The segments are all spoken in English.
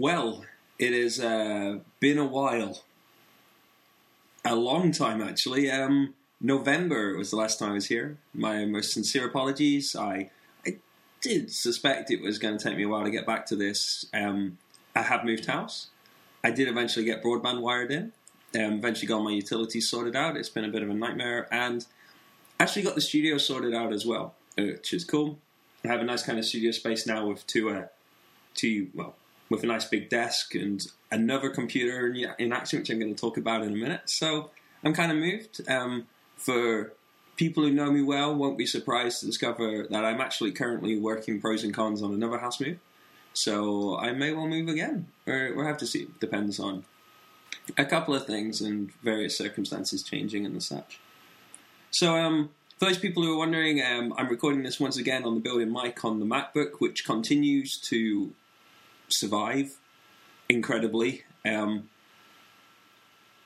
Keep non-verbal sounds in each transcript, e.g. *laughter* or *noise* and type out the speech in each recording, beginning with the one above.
Well, it has uh, been a while. A long time, actually. Um, November was the last time I was here. My most sincere apologies. I, I did suspect it was going to take me a while to get back to this. Um, I have moved house. I did eventually get broadband wired in. Um, eventually got my utilities sorted out. It's been a bit of a nightmare. And actually got the studio sorted out as well, which is cool. I have a nice kind of studio space now with two, uh, two well, with a nice big desk and another computer in, in action, which I'm going to talk about in a minute. So I'm kind of moved. Um, for people who know me well, won't be surprised to discover that I'm actually currently working pros and cons on another house move. So I may well move again, or we'll have to see. Depends on a couple of things and various circumstances changing and such. So, um, for those people who are wondering, um, I'm recording this once again on the built-in mic on the MacBook, which continues to survive incredibly. Um,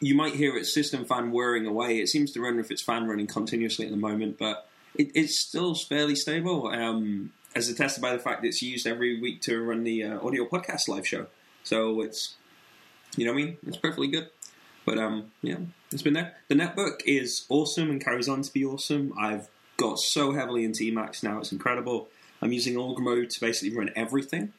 you might hear its system fan whirring away. It seems to run with its fan running continuously at the moment, but it, it's still fairly stable, um, as attested by the fact that it's used every week to run the uh, audio podcast live show. So it's, you know what I mean? It's perfectly good. But um, yeah, it's been there. The netbook is awesome and carries on to be awesome. I've got so heavily into Emacs now, it's incredible. I'm using Ultra mode to basically run everything,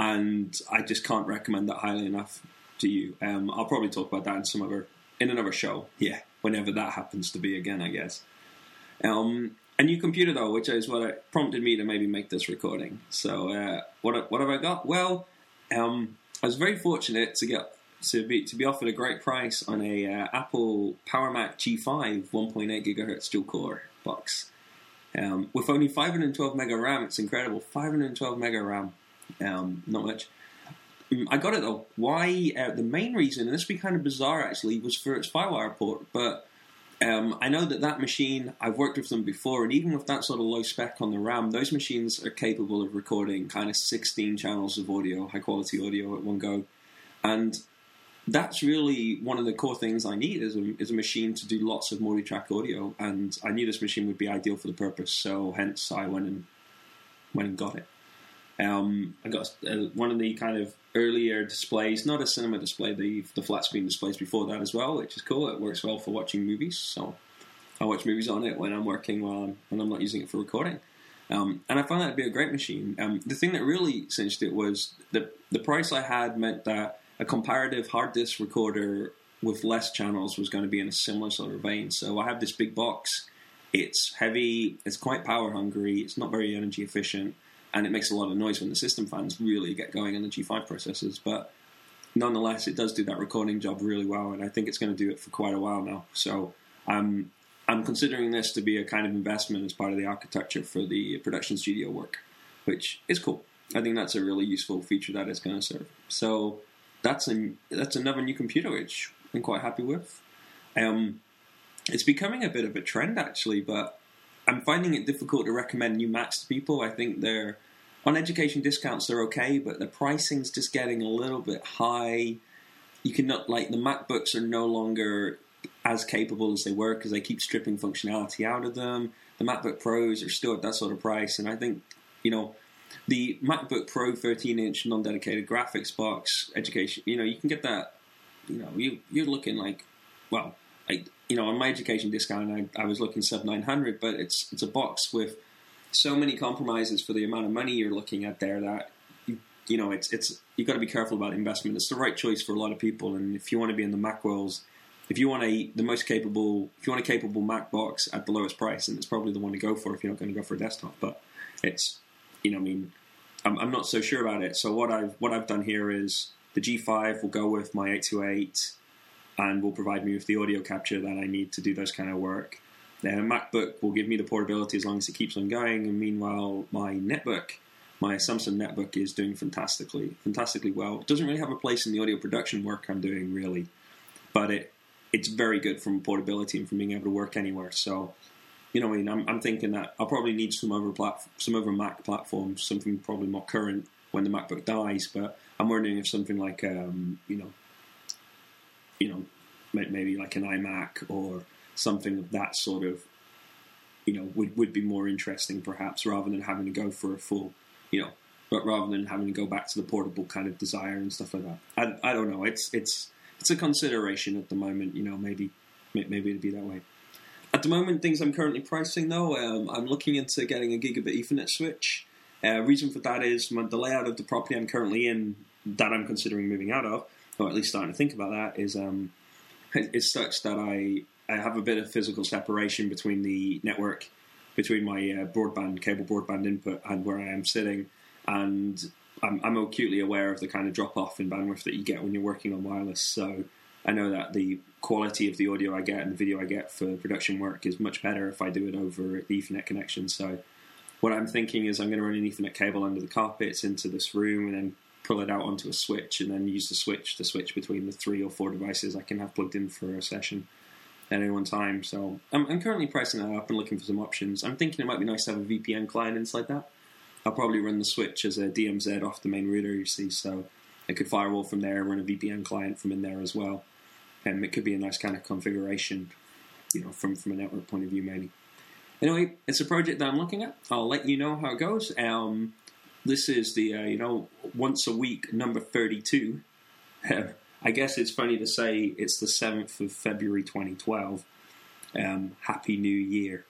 and I just can't recommend that highly enough to you. Um, I'll probably talk about that in some other in another show. Yeah, whenever that happens to be again, I guess. Um, a new computer though, which is what prompted me to maybe make this recording. So uh, what what have I got? Well, um, I was very fortunate to get to be to be offered a great price on a uh, Apple PowerMac G5 1.8 gigahertz dual core box. Um, with only 512 mega RAM, it's incredible. 512 mega RAM, um, not much. Um, I got it though. Why? Uh, the main reason, and this would be kind of bizarre actually, was for its FireWire port. But um, I know that that machine, I've worked with them before, and even with that sort of low spec on the RAM, those machines are capable of recording kind of 16 channels of audio, high quality audio at one go. And that's really one of the core things I need is a, is a machine to do lots of multi-track audio, and I knew this machine would be ideal for the purpose. So hence I went and went and got it. Um, I got uh, one of the kind of earlier displays, not a cinema display, the the flat screen displays before that as well, which is cool. It works well for watching movies, so I watch movies on it when I'm working while I'm, when I'm not using it for recording. Um, and I found that to be a great machine. Um, the thing that really cinched it was the the price I had meant that a comparative hard disk recorder with less channels was going to be in a similar sort of vein. So I have this big box. It's heavy. It's quite power hungry. It's not very energy efficient and it makes a lot of noise when the system fans really get going on the G5 processors. But nonetheless, it does do that recording job really well, and I think it's going to do it for quite a while now. So I'm I'm considering this to be a kind of investment as part of the architecture for the production studio work, which is cool. I think that's a really useful feature that it's going to serve. So that's a that's another new computer which I'm quite happy with. Um, it's becoming a bit of a trend actually, but I'm finding it difficult to recommend new Macs to people. I think they're on education discounts they're okay, but the pricing's just getting a little bit high. You cannot like the MacBooks are no longer as capable as they were because they keep stripping functionality out of them. The MacBook Pros are still at that sort of price, and I think you know the MacBook Pro 13-inch non-dedicated graphics box education. You know you can get that. You know you you're looking like well know, on my education discount, I, I was looking sub 900, but it's it's a box with so many compromises for the amount of money you're looking at there that you, you know it's it's you got to be careful about investment. It's the right choice for a lot of people, and if you want to be in the Mac world, if you want a the most capable, if you want a capable Mac box at the lowest price, then it's probably the one to go for if you're not going to go for a desktop. But it's you know, I mean, I'm, I'm not so sure about it. So what I've what I've done here is the G5 will go with my 828 and will provide me with the audio capture that I need to do those kind of work. The MacBook will give me the portability as long as it keeps on going, and meanwhile, my netbook, my Samsung netbook, is doing fantastically, fantastically well. It doesn't really have a place in the audio production work I'm doing, really, but it it's very good from portability and from being able to work anywhere. So, you know, I mean, I'm, I'm thinking that I'll probably need some other some other Mac platforms, something probably more current when the MacBook dies. But I'm wondering if something like, um, you know, you know, maybe like an iMac or something of that sort of, you know, would, would be more interesting perhaps rather than having to go for a full, you know, but rather than having to go back to the portable kind of desire and stuff like that. I, I don't know. It's it's it's a consideration at the moment. You know, maybe maybe it'd be that way. At the moment, things I'm currently pricing though, um, I'm looking into getting a gigabit Ethernet switch. Uh, reason for that is my, the layout of the property I'm currently in, that I'm considering moving out of, or at least starting to think about that, is um, *laughs* is such that I I have a bit of physical separation between the network, between my uh, broadband cable broadband input and where I am sitting, and I'm, I'm acutely aware of the kind of drop off in bandwidth that you get when you're working on wireless. So I know that the quality of the audio I get and the video I get for production work is much better if I do it over the Ethernet connection. So what I'm thinking is I'm going to run an Ethernet cable under the carpets into this room and then pull it out onto a switch and then use the switch to switch between the three or four devices I can have plugged in for a session at any one time. So I'm, I'm currently pricing that up and looking for some options. I'm thinking it might be nice to have a VPN client inside that. I'll probably run the switch as a DMZ off the main router, you see, so I could firewall from there, and run a VPN client from in there as well. And it could be a nice kind of configuration, you know, from, from a network point of view, maybe. Anyway, it's a project that I'm looking at. I'll let you know how it goes. Um, this is the, uh, you know, once a week number 32. *laughs* I guess it's funny to say it's the 7th of February 2012. Um, Happy New Year.